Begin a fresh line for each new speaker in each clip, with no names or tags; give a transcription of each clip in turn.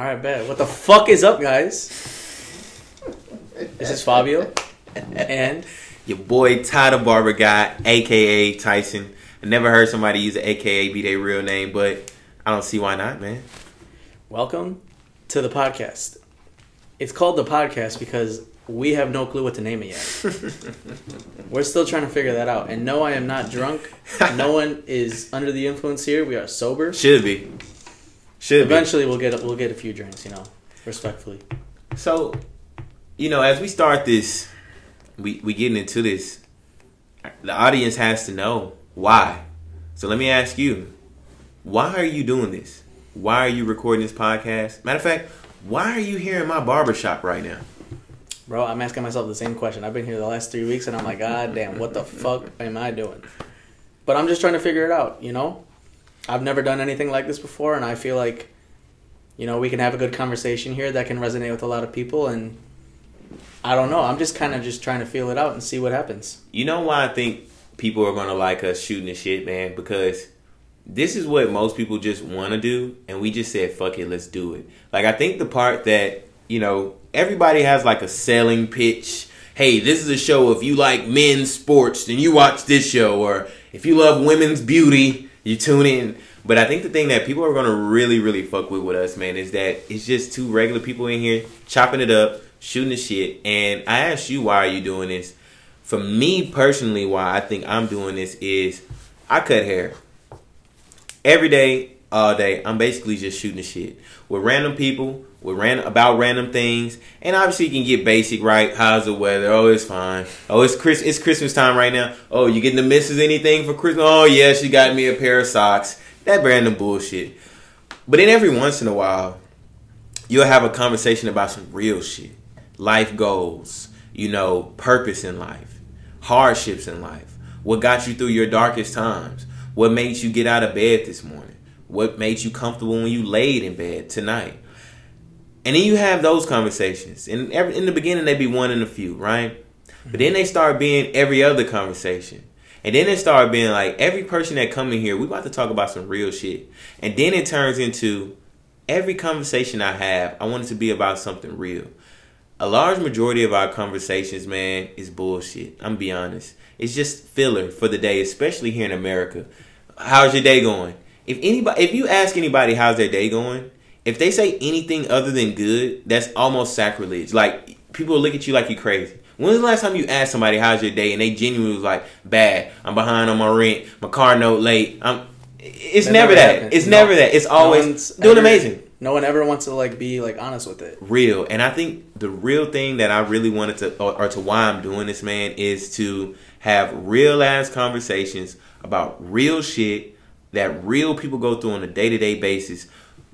All right, bet. What the fuck is up, guys? This is Fabio, and
Your boy Ty the Barber Guy, aka Tyson. I never heard somebody use an AKA be their real name, but I don't see why not, man.
welcome to the podcast. It's called the podcast because we have no clue what to name it yet. We're still trying to figure that out. And no, I am not drunk. No one is under the influence here. We are sober.
Should be. Should be.
Eventually, we'll get we'll get a few drinks, you know, respectfully.
So, you know, as we start this, we we getting into this. The audience has to know why. So let me ask you, why are you doing this? Why are you recording this podcast? Matter of fact, why are you here in my barbershop right now?
Bro, I'm asking myself the same question. I've been here the last three weeks, and I'm like, God damn, what the fuck am I doing? But I'm just trying to figure it out. You know, I've never done anything like this before, and I feel like, you know, we can have a good conversation here that can resonate with a lot of people. And I don't know. I'm just kind of just trying to feel it out and see what happens.
You know why I think people are gonna like us shooting the shit, man? Because this is what most people just want to do, and we just said, "Fuck it, let's do it." Like I think the part that you know everybody has like a selling pitch. Hey, this is a show. If you like men's sports, then you watch this show, or if you love women's beauty, you tune in. But I think the thing that people are gonna really, really fuck with with us, man, is that it's just two regular people in here chopping it up, shooting the shit. And I asked you, why are you doing this? For me personally, why I think I'm doing this is I cut hair every day, all day. I'm basically just shooting the shit with random people, with random about random things, and obviously you can get basic, right? How's the weather? Oh, it's fine. Oh, it's Chris. It's Christmas time right now. Oh, you getting the missus anything for Christmas? Oh, yeah, she got me a pair of socks. That random bullshit. But then every once in a while, you'll have a conversation about some real shit, life goals, you know, purpose in life, hardships in life, what got you through your darkest times, what made you get out of bed this morning, what made you comfortable when you laid in bed tonight. And then you have those conversations. And every, in the beginning, they be one in a few, right? But then they start being every other conversation. And then it start being like every person that come in here, we about to talk about some real shit. And then it turns into every conversation I have, I want it to be about something real. A large majority of our conversations, man, is bullshit. I'm be honest. It's just filler for the day, especially here in America. How's your day going? If anybody if you ask anybody how's their day going, if they say anything other than good, that's almost sacrilege. Like people look at you like you crazy. When was the last time you asked somebody how's your day and they genuinely was like, bad, I'm behind on my rent, my car note late. I'm it's
That
never
never
that. It's
No-
never that. It's always
one's
doing
ever-
amazing.
No one ever wants to like be like honest with it.
real and i think the real thing that i really wanted to or, or to why i'm doing this man is to have real ass conversations about real shit that real people go through on a day-to-day basis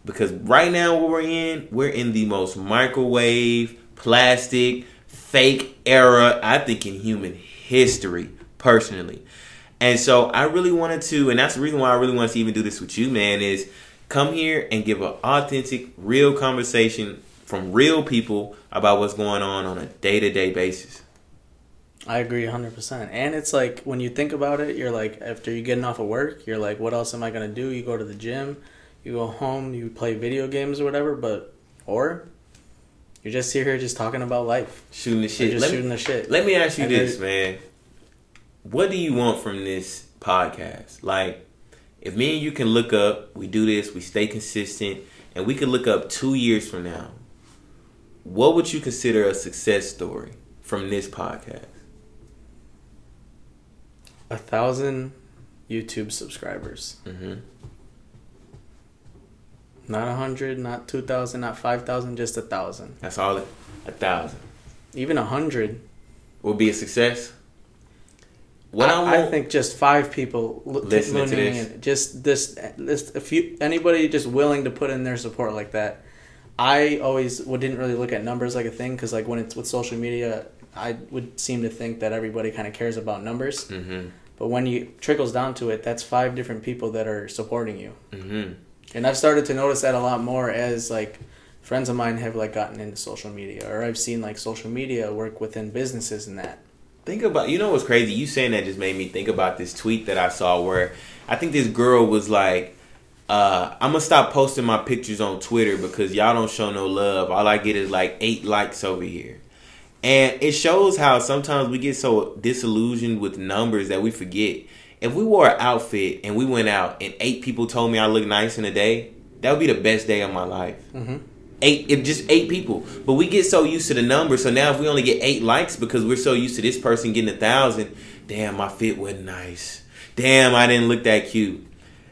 because right now we're in we're in the most microwave plastic fake era i think in human history personally and so I really wanted to, and that's the reason why I really wanted to even do this with you, man, is come here and give an authentic, real conversation from real people about what's going on on a day to day basis.
I agree 100%. And it's like when you think about it, you're like after you're getting off of work, you're like what else am I going to do? You go to the gym, you go home, you play video games or whatever, but or you're just here just talking about life.
Shooting the shit.
just
Let
shooting
me,
the shit.
let me ask you
And
this, man. What do you want from this podcast? Like, if me and you can look up, we do this, we stay consistent, and we can look up two years from now, what would you consider a success story from this podcast?
A thousand YouTube subscribers.
Mm-hmm.
Not a hundred, not two thousand, not five thousand, just a thousand.
That's all. It, a thousand
Even a hundred.
would be a success. What
I,
I,
I think just five people li-
Listening to this.
in, just this, this, if you anybody just willing to put in their support like that. I always well, didn't really look at numbers like a thing because like when it's with social media, I would seem to think that everybody kind of cares about numbers.
Mm-hmm.
But when you trickles down to it, that's five different people that are supporting you.
Mm-hmm.
And I've started to notice that a lot more as like friends of mine have like gotten into social media or I've seen like social media work within businesses and that.
Think about you know what's crazy? You saying that just made me think about this tweet that I saw where I think this girl was like Uh, I'm gonna stop posting my pictures on Twitter because y'all don't show no love. All I get is like eight likes over here. And it shows how sometimes we get so disillusioned with numbers that we forget. If we wore an outfit and we went out and eight people told me I look nice in a day, that would be the best day of my life.
Mm-hmm.
Eight, if just eight people. But we get so used to the number, so now if we only get eight likes because we're so used to this person getting a thousand, damn, my fit wasn't nice. Damn, I didn't look that cute.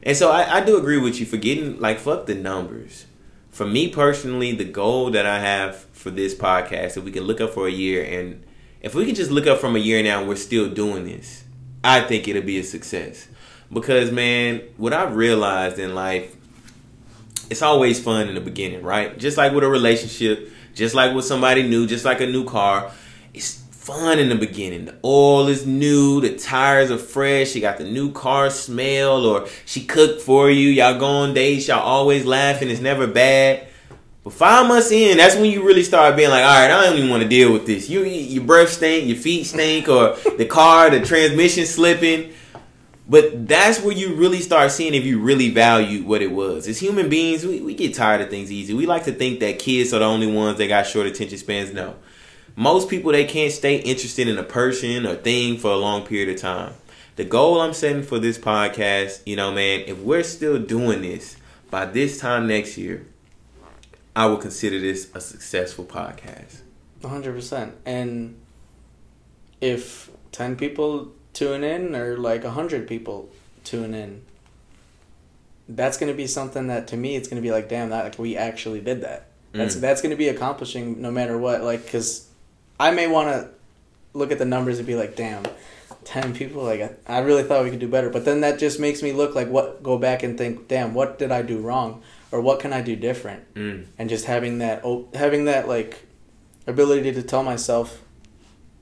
And so I, I do agree with you for getting like fuck the numbers. For me personally, the goal that I have for this podcast, if we can look up for a year and if we can just look up from a year now and we're still doing this, I think it'll be a success. Because man, what I've realized in life it's always fun in the beginning, right? Just like with a relationship, just like with somebody new, just like a new car. It's fun in the beginning. The oil is new, the tires are fresh, you got the new car smell, or she cooked for you, y'all go on dates, y'all always laughing, it's never bad. But five months in, that's when you really start being like, all right, I don't even want to deal with this. You, your breath stink, your feet stink, or the car, the transmission slipping but that's where you really start seeing if you really value what it was. As human beings, we, we get tired of things easy. We like to think that kids are the only ones that got short attention spans. No. Most people, they can't stay interested in a person or thing for a long period of time. The goal I'm setting for this podcast, you know, man, if we're still doing this by this time next year, I would consider this a successful podcast.
100%. And if 10 people tune in or like 100 people tune in that's going to be something that to me it's going to be like damn that like we actually did that that's
Mm.
that's going to be accomplishing no matter what like cuz i may want to look at the numbers and be like damn 10 people like I, I really thought we could do better but then that just makes me look like what go back and think damn what did i do wrong or what can i do different
Mm.
and just having that having that like ability to tell myself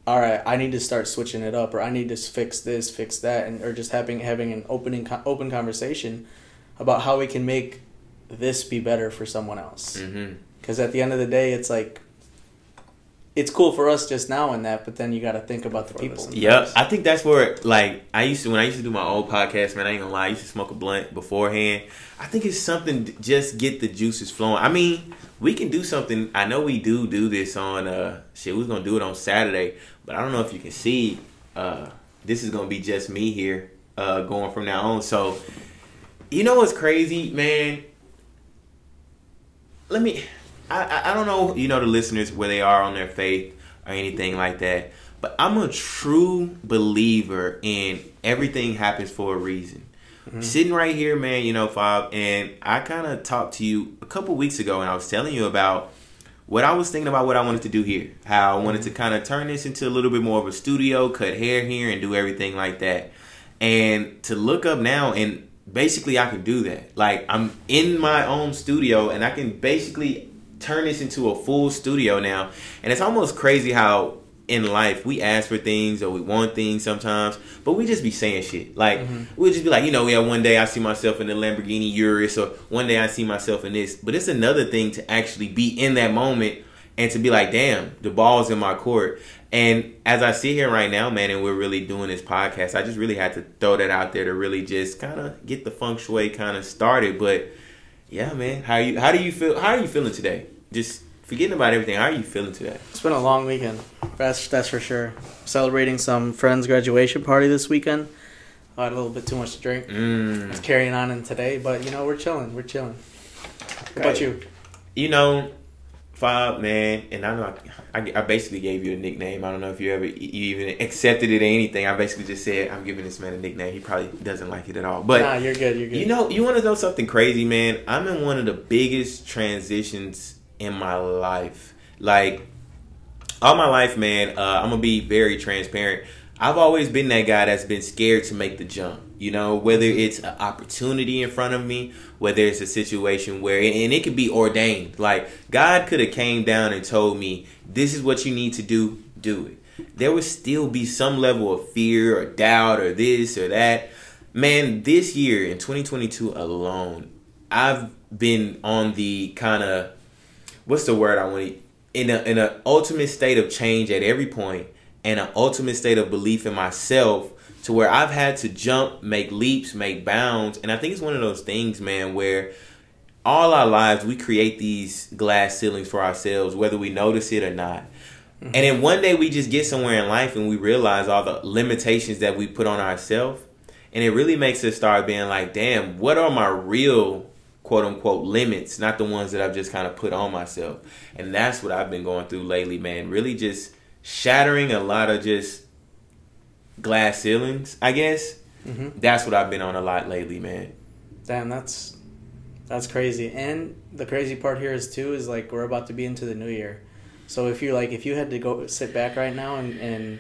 all right i need to start switching it up or i need to fix this fix that and or just having having an opening open conversation about how we can make this be better for someone else
Mm-hmm.
because at the end of the day it's like it's cool for us just now and that but then you got to think about the people.
Yep, I think that's where like I used to when I used to do my old podcast, man. I ain't gonna lie, I used to smoke a blunt beforehand. I think it's something to just get the juices flowing. I mean, we can do something. I know we do do this on uh shit. We was gonna do it on Saturday, but I don't know if you can see. Uh, this is gonna be just me here, uh, going from now on. So, you know what's crazy, man? Let me. I, I don't know, you know, the listeners where they are on their faith or anything like that. But I'm a true believer in everything happens for a reason. Mm-hmm. Sitting right here, man, you know, Fob, and I kind of talked to you a couple weeks ago, and I was telling you about what I was thinking about what I wanted to do here. How I wanted to mm-hmm. kind of turn this into a little bit more of a studio, cut hair here, and do everything like that. And to look up now, and basically, I can do that. Like, I'm in my own studio, and I can basically turn this into a full studio now. And it's almost crazy how in life we ask for things or we want things sometimes, but we just be saying shit. Like mm-hmm. we'll just be like, you know, yeah, one day I see myself in the Lamborghini Urus, or one day I see myself in this. But it's another thing to actually be in that moment and to be like, damn, the ball's in my court. And as I sit here right now, man, and we're really doing this podcast, I just really had to throw that out there to really just kind of get the feng shui kind of started. But yeah, man, how you how do you feel? How are you feeling today? Just forgetting about everything. How are you feeling today?
It's been a long weekend. That's that's for sure. Celebrating some friend's graduation party this weekend. I had a little bit too much to drink. It's
Mm.
carrying on in today, but you know we're chilling. We're chilling. What about you?
You know, Fob, man, and I know I, I, I basically gave you a nickname. I don't know if you ever you even accepted it or anything. I basically just said I'm giving this man a nickname. He probably doesn't like it at all. But
nah, you're good. You're good.
you know, you want to know something crazy, man? I'm in one of the biggest transitions in my life. Like all my life, man. Uh, I'm gonna be very transparent. I've always been that guy that's been scared to make the jump. You know, whether it's an opportunity in front of me, whether it's a situation where, and it could be ordained. Like God could have came down and told me, "This is what you need to do. Do it." There would still be some level of fear or doubt or this or that. Man, this year in 2022 alone, I've been on the kind of what's the word I want to in a in an ultimate state of change at every point and an ultimate state of belief in myself to where I've had to jump, make leaps, make bounds, and I think it's one of those things, man, where all our lives we create these glass ceilings for ourselves, whether we notice it or not. Mm-hmm. And then one day we just get somewhere in life and we realize all the limitations that we put on ourselves. And it really makes us start being like, damn, what are my real quote unquote limits, not the ones that I've just kind of put on myself. And that's what I've been going through lately, man. Really just shattering a lot of just glass ceilings, I guess. Mm-hmm. That's what I've been on a lot lately, man.
Damn, that's that's crazy. And the crazy part here is too is like we're about to be into the new year. So if you're like if you had to go sit back right now and, and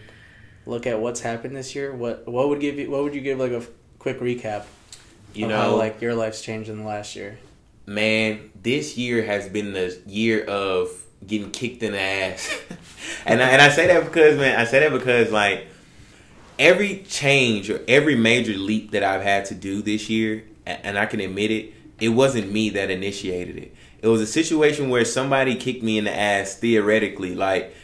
look at what's happened this year, what what would give you what would you give like a quick recap? You know, how, like your life's changed in the last year.
Man, this year has been the year of getting kicked in the ass, and I, and I say that because man, I say that because like every change or every major leap that I've had to do this year, and I can admit it, it wasn't me that initiated it. It was a situation where somebody kicked me in the ass theoretically, like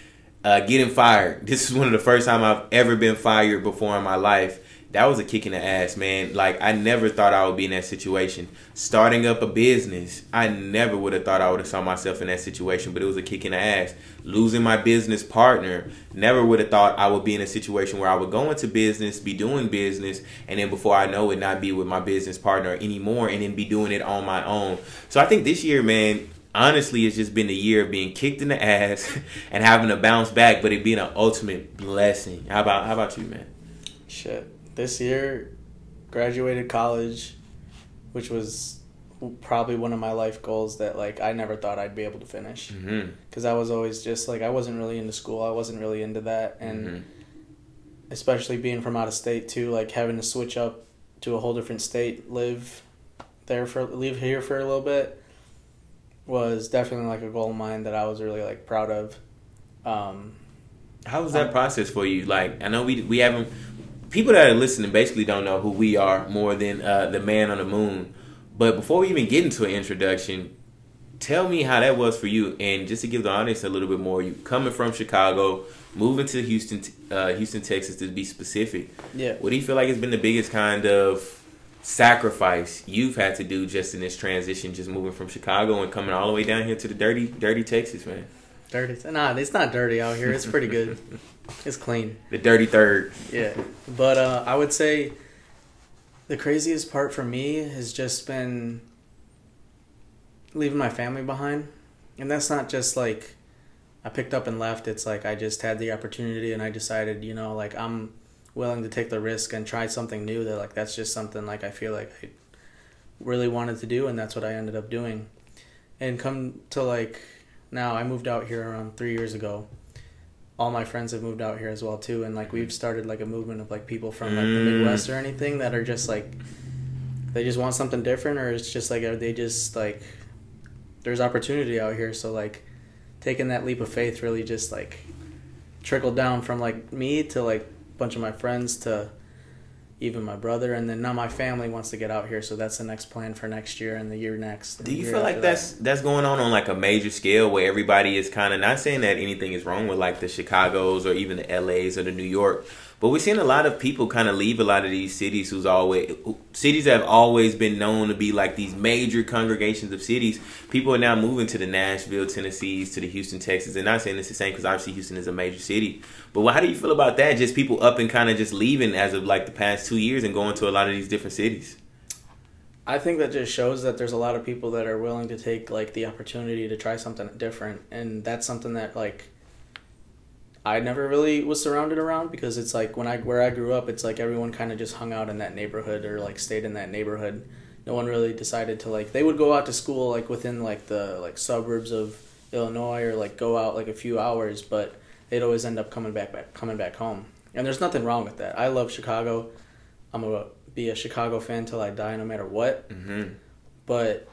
uh, getting fired. This is one of the first time I've ever been fired before in my life that was a kick in the ass, man. Like I never thought I would be in that situation. Starting up a business, I never would have thought I would have saw myself in that situation, but it was a kick in the ass. Losing my business partner, never would have thought I would be in a situation where I would go into business, be doing business, and then before I know it, not be with my business partner anymore, and then be doing it on my own. So I think this year, man, honestly, it's just been a year of being kicked in the ass and having to bounce back, but it being an ultimate blessing. How about how about you, man?
Shit this year, graduated college, which was probably one of my life goals that like I never thought I'd be able to finish because mm-hmm. I was always just like I wasn't really into school. I wasn't really into that, and mm-hmm. especially being from out of state too, like having to switch up to a whole different state, live there for leave here for a little bit was definitely like a goal of mine that I was really like proud of. Um,
How was that um, process for you? Like I know we we haven't people that are listening basically don't know who we are more than uh, the man on the moon. But before we even get into an introduction, tell me how that was for you. And just to give the audience a little bit more, you coming from Chicago, moving to Houston, uh, Houston, Texas, to be specific.
Yeah.
What do you feel like has been the biggest kind of sacrifice you've had to do just in this transition, just moving from Chicago and coming all the way down here to the dirty, dirty Texas, man?
Dirty? Nah, it's not dirty out here. It's pretty good. It's clean.
The dirty third.
Yeah, but uh, I would say the craziest part for me has just been leaving my family behind, and that's not just like I picked up and left. It's like I just had the opportunity and I decided, you know, like I'm willing to take the risk and try something new. That like that's just something like I feel like I really wanted to do, and that's what I ended up doing. And come to like now, I moved out here around three years ago. All my friends have moved out here as well too and like we've started like a movement of like people from like the mm. midwest or anything that are just like they just want something different or it's just like are they just like there's opportunity out here. So like taking that leap of faith really just like trickled down from like me to like a bunch of my friends to even my brother, and then now my family wants to get out here, so that's the next plan for next year and the year next.
Do you feel like that's that. that's going on on like a major scale where everybody is kind of not saying that anything is wrong with like the Chicago's or even the LA's or the New York, but we're seeing a lot of people kind of leave a lot of these cities who's always cities that have always been known to be like these major congregations of cities. People are now moving to the Nashville, Tennessee's, to the Houston, Texas. And not saying it's the same because obviously Houston is a major city. But how do you feel about that? Just people up and kind of just leaving as of like the past two years and going to a lot of these different cities.
I think that just shows that there's a lot of people that are willing to take like the opportunity to try something different, and that's something that like I never really was surrounded around because it's like when I where I grew up, it's like everyone kind of just hung out in that neighborhood or like stayed in that neighborhood. No one really decided to like they would go out to school like within like the like suburbs of Illinois or like go out like a few hours, but they'd always end up coming back back coming back home. And there's nothing wrong with that. I love Chicago. I'm gonna be a Chicago fan till I die, no matter what. Mm-hmm. But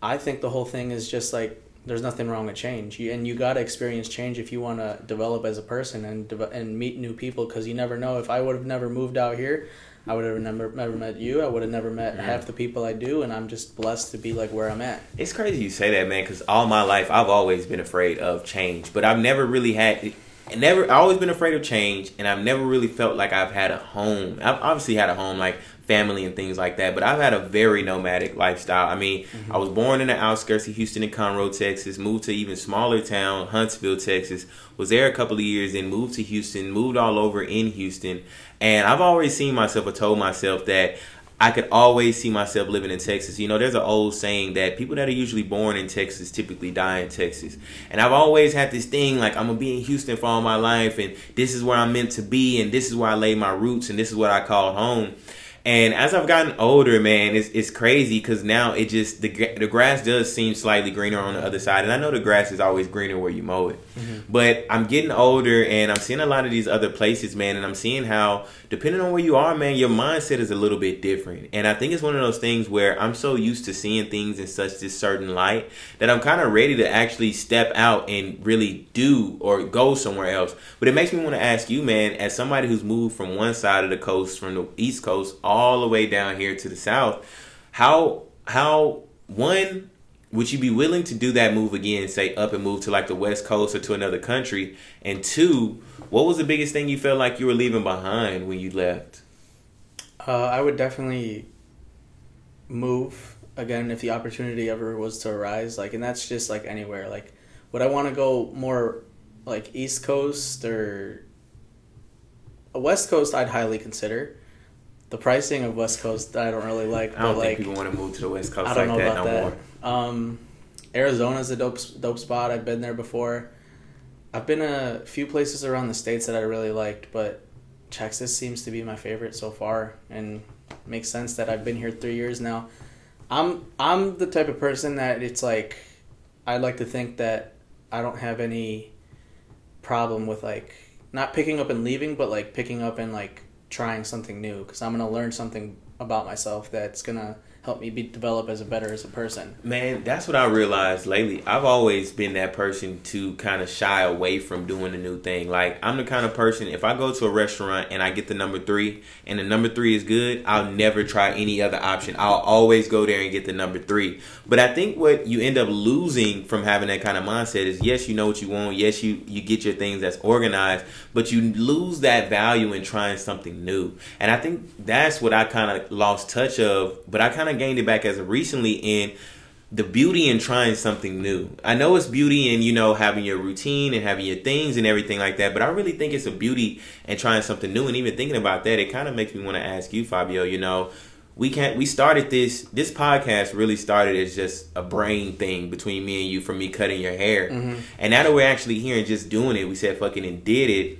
I think the whole thing is just like there's nothing wrong with change. You, and you got to experience change if you want to develop as a person and and meet new people because you never know. If i would have never moved out here i would have never never met you. I would have never met half the people i do and i'm just blessed to be like where i'm at.
It's crazy you say that man because all my life i've always been afraid of change but i've never really had never I've always been afraid of change and I've never really felt like I've had a home. I've obviously had a home like family and things like that, but I've had a very nomadic lifestyle. I mean, mm-hmm. I was born in the outskirts of Houston and Conroe, Texas, moved to even smaller town, Huntsville, Texas, was there a couple of years and moved to Houston, moved all over in Houston. And I've always seen myself or told myself that I could always see myself living in Texas. You know, there's an old saying that people that are usually born in Texas typically die in Texas. And I've always had this thing like I'm gonna be in Houston for all my life, and this is where I'm meant to be, and this is where I lay my roots, and this is what I call home. And as I've gotten older, man, it's it's crazy because now it just the the grass does seem slightly greener on the other side, and I know the grass is always greener where you mow it. Mm-hmm. But I'm getting older, and I'm seeing a lot of these other places, man, and I'm seeing how depending on where you are, man, your mindset is a little bit different. And I think it's one of those things where I'm so used to seeing things in such this certain light that I'm kind of ready to actually step out and really do or go somewhere else. But it makes me want to ask you, man, as somebody who's moved from one side of the coast, from the East Coast, all the way down here to the South, how how one would you be willing to do that move again, say up and move to like the West Coast or to another country? And two, what was the biggest thing you felt like you were leaving behind when you left?
Uh, I would definitely move again if the opportunity ever was to arise. Like, and that's just like anywhere. Like, would I want to go more like East Coast or a West Coast? I'd highly consider. The pricing of West Coast, I don't really like.
I don't
think
like, people want to move to the West Coast I don't like know that about no that.
more. Um, Arizona's a dope dope spot. I've been there before. I've been a few places around the states that I really liked, but Texas seems to be my favorite so far, and makes sense that I've been here three years now. I'm I'm the type of person that it's like I'd like to think that I don't have any problem with like not picking up and leaving, but like picking up and like trying something new because I'm gonna learn something about myself that's gonna help me be develop as a better as a person.
Man, that's what I realized lately. I've always been that person to kind of shy away from doing a new thing. Like I'm the kind of person if I go to a restaurant and I get the number 3 and the number 3 is good, I'll never try any other option. I'll always go there and get the number 3. But I think what you end up losing from having that kind of mindset is yes, you know what you want. Yes, you you get your things that's organized, but you lose that value in trying something new. And I think that's what I kind of lost touch of, but I kind of gained it back as of recently in the beauty in trying something new. I know it's beauty in, you know, having your routine and having your things and everything like that, but I really think it's a beauty in trying something new. And even thinking about that, it kind of makes me want to ask you, Fabio, you know, we can't we started this this podcast really started as just a brain thing between me and you from me cutting your hair. Mm-hmm. And now that we're actually here and just doing it, we said fucking and did it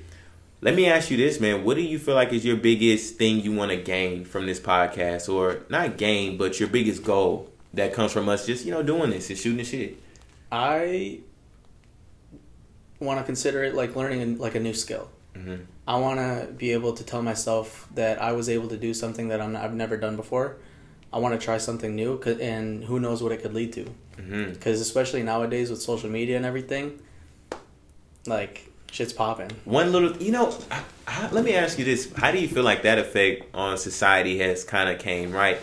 let me ask you this, man. What do you feel like is your biggest thing you want to gain from this podcast, or not gain, but your biggest goal that comes from us just you know doing this and shooting the shit?
I want to consider it like learning like a new skill. Mm-hmm. I want to be able to tell myself that I was able to do something that I'm, I've never done before. I want to try something new, and who knows what it could lead to. Because mm-hmm. especially nowadays with social media and everything, like shit's popping.
One little, you know, I, I, let me ask you this: How do you feel like that effect on society has kind of came right?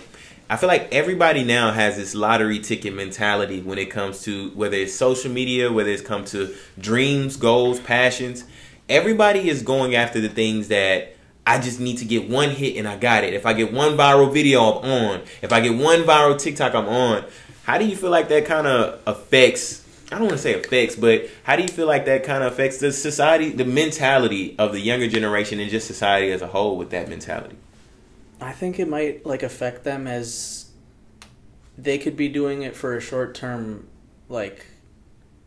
I feel like everybody now has this lottery ticket mentality when it comes to whether it's social media, whether it's come to dreams, goals, passions. Everybody is going after the things that I just need to get one hit and I got it. If I get one viral video, I'm on. If I get one viral TikTok, I'm on. How do you feel like that kind of affects I don't want to say affects, but how do you feel like that kind of affects the society, the mentality of the younger generation, and just society as a whole with that mentality?
I think it might like affect them as they could be doing it for a short term, like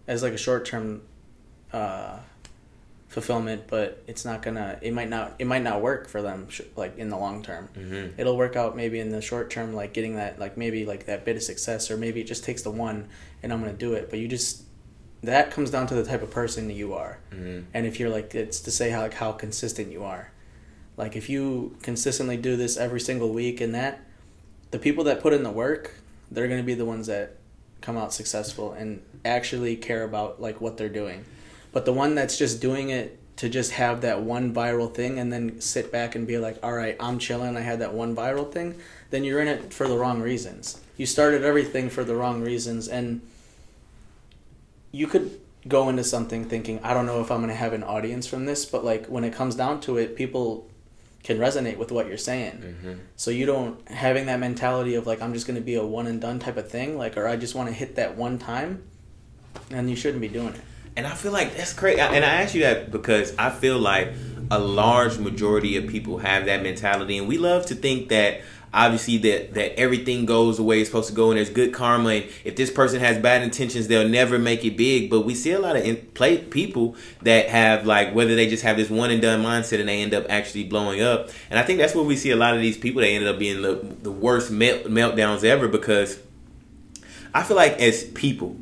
as like a short term uh, fulfillment, but it's not gonna. It might not. It might not work for them, like in the long term. Mm-hmm. It'll work out maybe in the short term, like getting that, like maybe like that bit of success, or maybe it just takes the one, and I'm gonna do it. But you just that comes down to the type of person that you are, mm-hmm. and if you're like it's to say how like how consistent you are. Like if you consistently do this every single week, and that the people that put in the work, they're gonna be the ones that come out successful and actually care about like what they're doing but the one that's just doing it to just have that one viral thing and then sit back and be like, all right, I'm chilling, I had that one viral thing, then you're in it for the wrong reasons. You started everything for the wrong reasons and you could go into something thinking I don't know if I'm going to have an audience from this, but like when it comes down to it, people can resonate with what you're saying.
Mm-hmm.
So you don't having that mentality of like I'm just going to be a one and done type of thing, like or I just want to hit that one time, and you shouldn't be doing it.
And I feel like that's crazy. And I ask you that because I feel like a large majority of people have that mentality, and we love to think that obviously that that everything goes the way it's supposed to go and there's good karma. And if this person has bad intentions they'll never make it big. But we see a lot of in, play, people that have like whether they just have this one and done mindset and they end up actually blowing up. And i think that's where we see a lot of these people they ended up being the, the worst melt, meltdowns ever because i feel like as people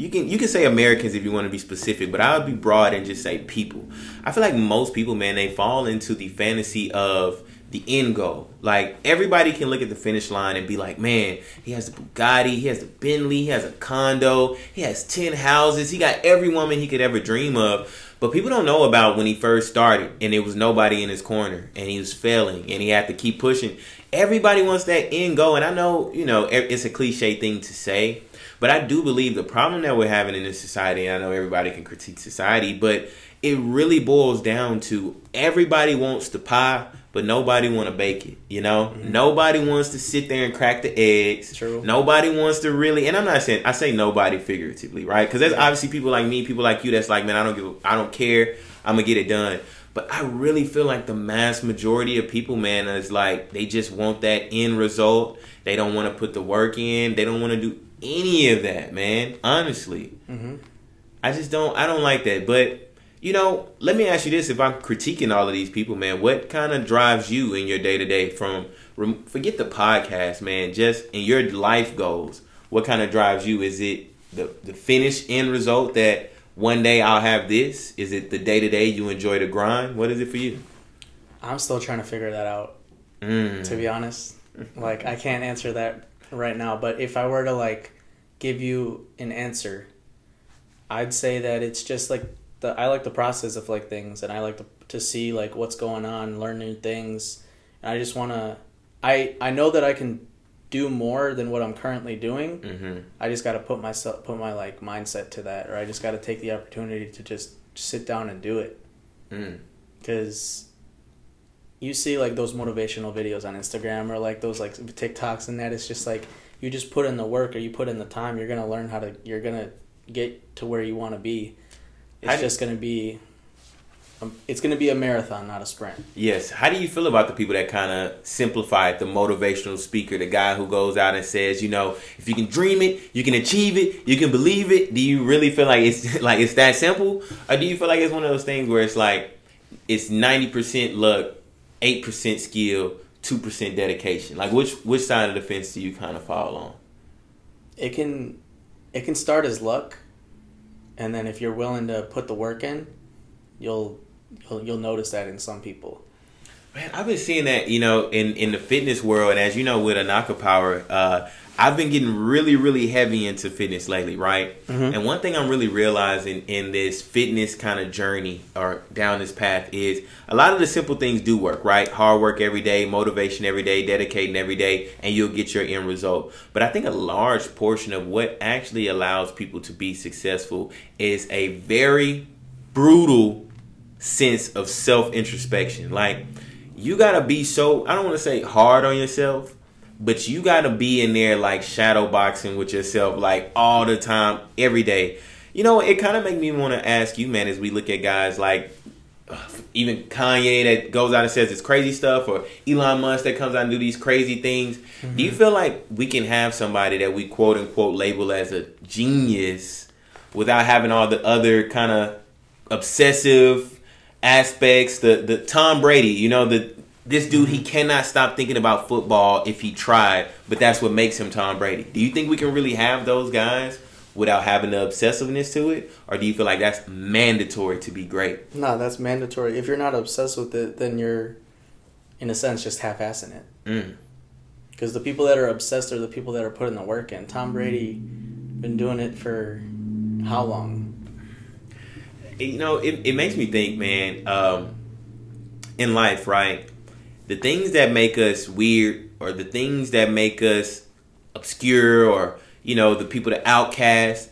you can you can say Americans if you want to be specific, but I would be broad and just say people. I feel like most people, man, they fall into the fantasy of the end goal. Like everybody can look at the finish line and be like, man, he has the Bugatti, he has the Bentley, he has a condo, he has 10 houses, he got every woman he could ever dream of. But people don't know about when he first started and there was nobody in his corner and he was failing and he had to keep pushing. Everybody wants that end goal. And I know, you know, it's a cliche thing to say, but I do believe the problem that we're having in this society, and I know everybody can critique society, but it really boils down to everybody wants the pie but nobody want to bake it. You know, mm-hmm. nobody wants to sit there and crack the eggs.
True.
Nobody wants to really, and I'm not saying I say nobody figuratively, right? Because there's obviously people like me, people like you that's like, man, I don't give, I don't care. I'm gonna get it done. But I really feel like the mass majority of people, man, is like they just want that end result. They don't want to put the work in. They don't want to do any of that, man. Honestly,
mm-hmm.
I just don't. I don't like that, but you know, let me ask you this: If I'm critiquing all of these people, man, what kind of drives you in your day to day? From forget the podcast, man, just in your life goals, what kind of drives you? Is it the the finished end result that one day I'll have this? Is it the day to day you enjoy the grind? What is it for you?
I'm still trying to figure that out.
Mm.
To be honest, like I can't answer that right now. But if I were to like give you an answer, I'd say that it's just like the I like the process of like things, and I like to to see like what's going on, learn new things, and I just want to. I I know that I can do more than what I'm currently doing.
Mm-hmm.
I just got to put myself put my like mindset to that, or I just got to take the opportunity to just sit down and do it. Because
mm.
You see like those motivational videos on Instagram or like those like TikToks and that it's just like you just put in the work or you put in the time, you're gonna learn how to you're gonna get to where you want to be. It's just going to be um, it's going to be a marathon, not a sprint.
Yes. How do you feel about the people that kind of simplify it? The motivational speaker, the guy who goes out and says, you know, if you can dream it, you can achieve it, you can believe it. Do you really feel like it's like it's that simple, or do you feel like it's one of those things where it's like it's ninety percent luck, eight percent skill, two percent dedication? Like which which side of the fence do you kind of fall on?
It can it can start as luck and then if you're willing to put the work in, you'll you'll, you'll notice that in some people.
Man, I've been seeing that, you know, in, in the fitness world, and as you know, with Anaka Power, uh, I've been getting really, really heavy into fitness lately, right?
Mm-hmm.
And one thing I'm really realizing in this fitness kind of journey or down this path is a lot of the simple things do work, right? Hard work every day, motivation every day, dedicating every day, and you'll get your end result. But I think a large portion of what actually allows people to be successful is a very brutal sense of self introspection. Like, you gotta be so, I don't wanna say hard on yourself but you got to be in there like shadow boxing with yourself like all the time every day you know it kind of make me want to ask you man as we look at guys like uh, even Kanye that goes out and says this crazy stuff, or Elon Musk that comes out and do these crazy things. Mm-hmm. Do you feel like we can have somebody that we quote unquote label as a genius without having all the other kind of obsessive aspects? The the Tom Brady, you know, the this dude he cannot stop thinking about football if he tried, but that's what makes him Tom Brady. Do you think we can really have those guys without having the obsessiveness to it, or do you feel like that's mandatory to be great?
No, that's mandatory. If you're not obsessed with it, then you're, in a sense, just half-assing
it.
Because mm. the people that are obsessed are the people that are putting the work in. Tom Brady been doing it for how long?
You know, it, it makes me think, man. Um, in life, right? The things that make us weird or the things that make us obscure or you know the people that outcast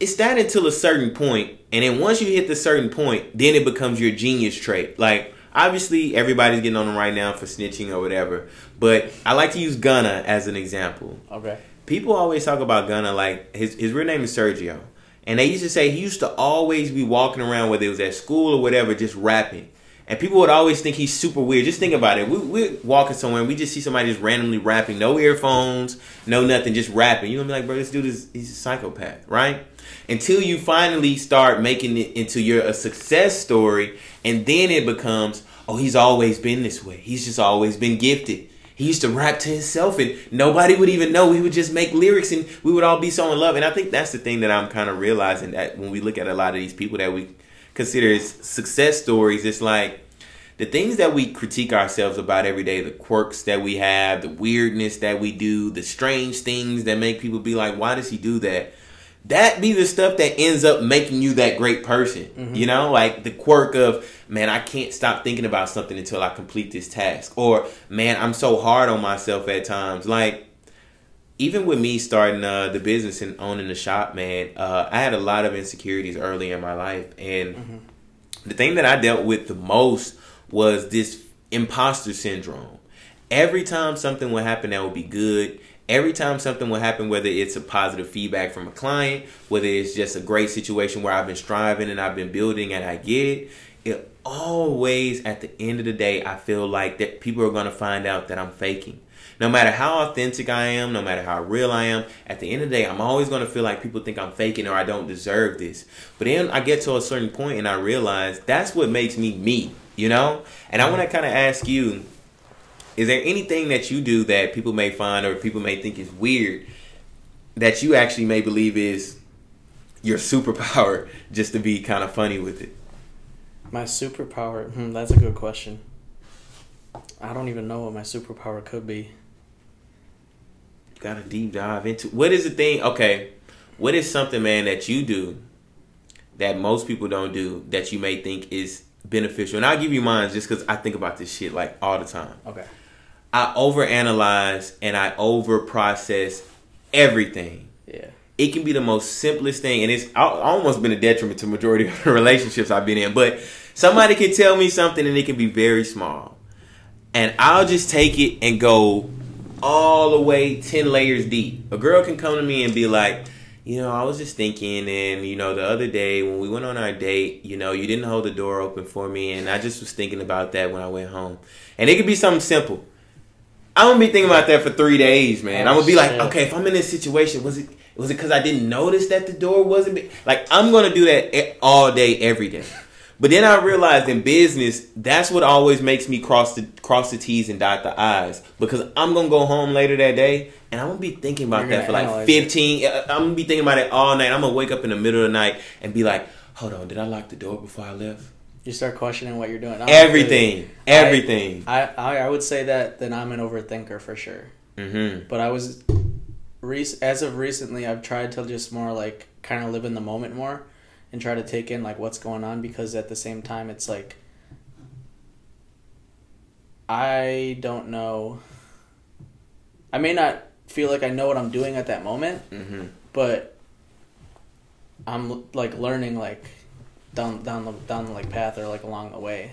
it's that until a certain point, and then once you hit the certain point, then it becomes your genius trait. Like obviously, everybody's getting on them right now for snitching or whatever, but I like to use Gunna as an example.
Okay.
People always talk about Gunna like his his real name is Sergio, and they used to say he used to always be walking around whether it was at school or whatever, just rapping. And people would always think he's super weird. Just think about it. We, we're walking somewhere and we just see somebody just randomly rapping, no earphones, no nothing, just rapping. You're gonna be like, bro, this dude is he's a psychopath, right? Until you finally start making it into your a success story, and then it becomes, oh, he's always been this way. He's just always been gifted. He used to rap to himself and nobody would even know. He would just make lyrics and we would all be so in love. And I think that's the thing that I'm kind of realizing that when we look at a lot of these people that we consider success stories, it's like the things that we critique ourselves about every day, the quirks that we have, the weirdness that we do, the strange things that make people be like, why does he do that? That be the stuff that ends up making you that great person. Mm-hmm. You know, like the quirk of, man, I can't stop thinking about something until I complete this task. Or, man, I'm so hard on myself at times. Like, even with me starting uh, the business and owning the shop, man, uh, I had a lot of insecurities early in my life, and mm-hmm. the thing that I dealt with the most was this imposter syndrome. Every time something would happen that would be good, every time something would happen, whether it's a positive feedback from a client, whether it's just a great situation where I've been striving and I've been building and I get it, it always at the end of the day, I feel like that people are going to find out that I'm faking no matter how authentic I am, no matter how real I am, at the end of the day, I'm always going to feel like people think I'm faking or I don't deserve this. But then I get to a certain point and I realize that's what makes me me, you know? And I want to kind of ask you is there anything that you do that people may find or people may think is weird that you actually may believe is your superpower just to be kind of funny with it?
My superpower? Hmm, that's a good question. I don't even know what my superpower could be.
Gotta deep dive into what is the thing okay what is something man that you do that most people don't do that you may think is beneficial? And i'll give you mine just because i think about this shit like all the time.
Okay.
I overanalyze and i over process everything.
Yeah.
It can be the most simplest thing and it's almost been a detriment to majority of the relationships i've been in but somebody can tell me something and it can be very small and i'll just take it and go all the way 10 layers deep. A girl can come to me and be like, you know, I was just thinking, and you know, the other day when we went on our date, you know, you didn't hold the door open for me, and I just was thinking about that when I went home. And it could be something simple. I'm gonna be thinking about that for three days, man. Oh, I'm gonna be like, okay, if I'm in this situation, was it was it because I didn't notice that the door wasn't like I'm gonna do that all day, every day. But then I realized in business, that's what always makes me cross the cross the T's and dot the I's because I'm gonna go home later that day and I'm gonna be thinking about You're that for like 15. It. Uh, I'm gonna be thinking about it all night. I'm gonna wake up in the middle of the night and be like, "Hold on, did I lock the door before I left?"
You start questioning what you're doing.
Everything, everything.
I, I I would say that then I'm an overthinker for sure.
Mm-hmm.
But I was, as of recently, I've tried to just more like kind of live in the moment more and try to take in like what's going on because at the same time it's like I don't know. I may not feel like I know what I'm doing at that moment,
mm-hmm.
but I'm like learning like down down the down the like path or like along the way,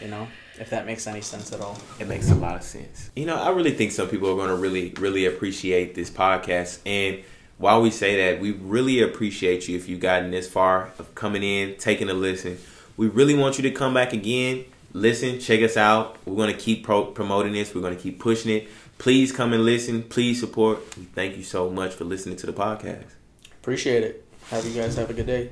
you know. If that makes any sense at all.
It makes a lot of sense. You know, I really think some people are going to really really appreciate this podcast and while we say that, we really appreciate you if you've gotten this far of coming in, taking a listen. We really want you to come back again, listen, check us out. We're going to keep pro- promoting this. We're going to keep pushing it. Please come and listen. Please support. Thank you so much for listening to the podcast.
Appreciate it. Have you guys have a good day.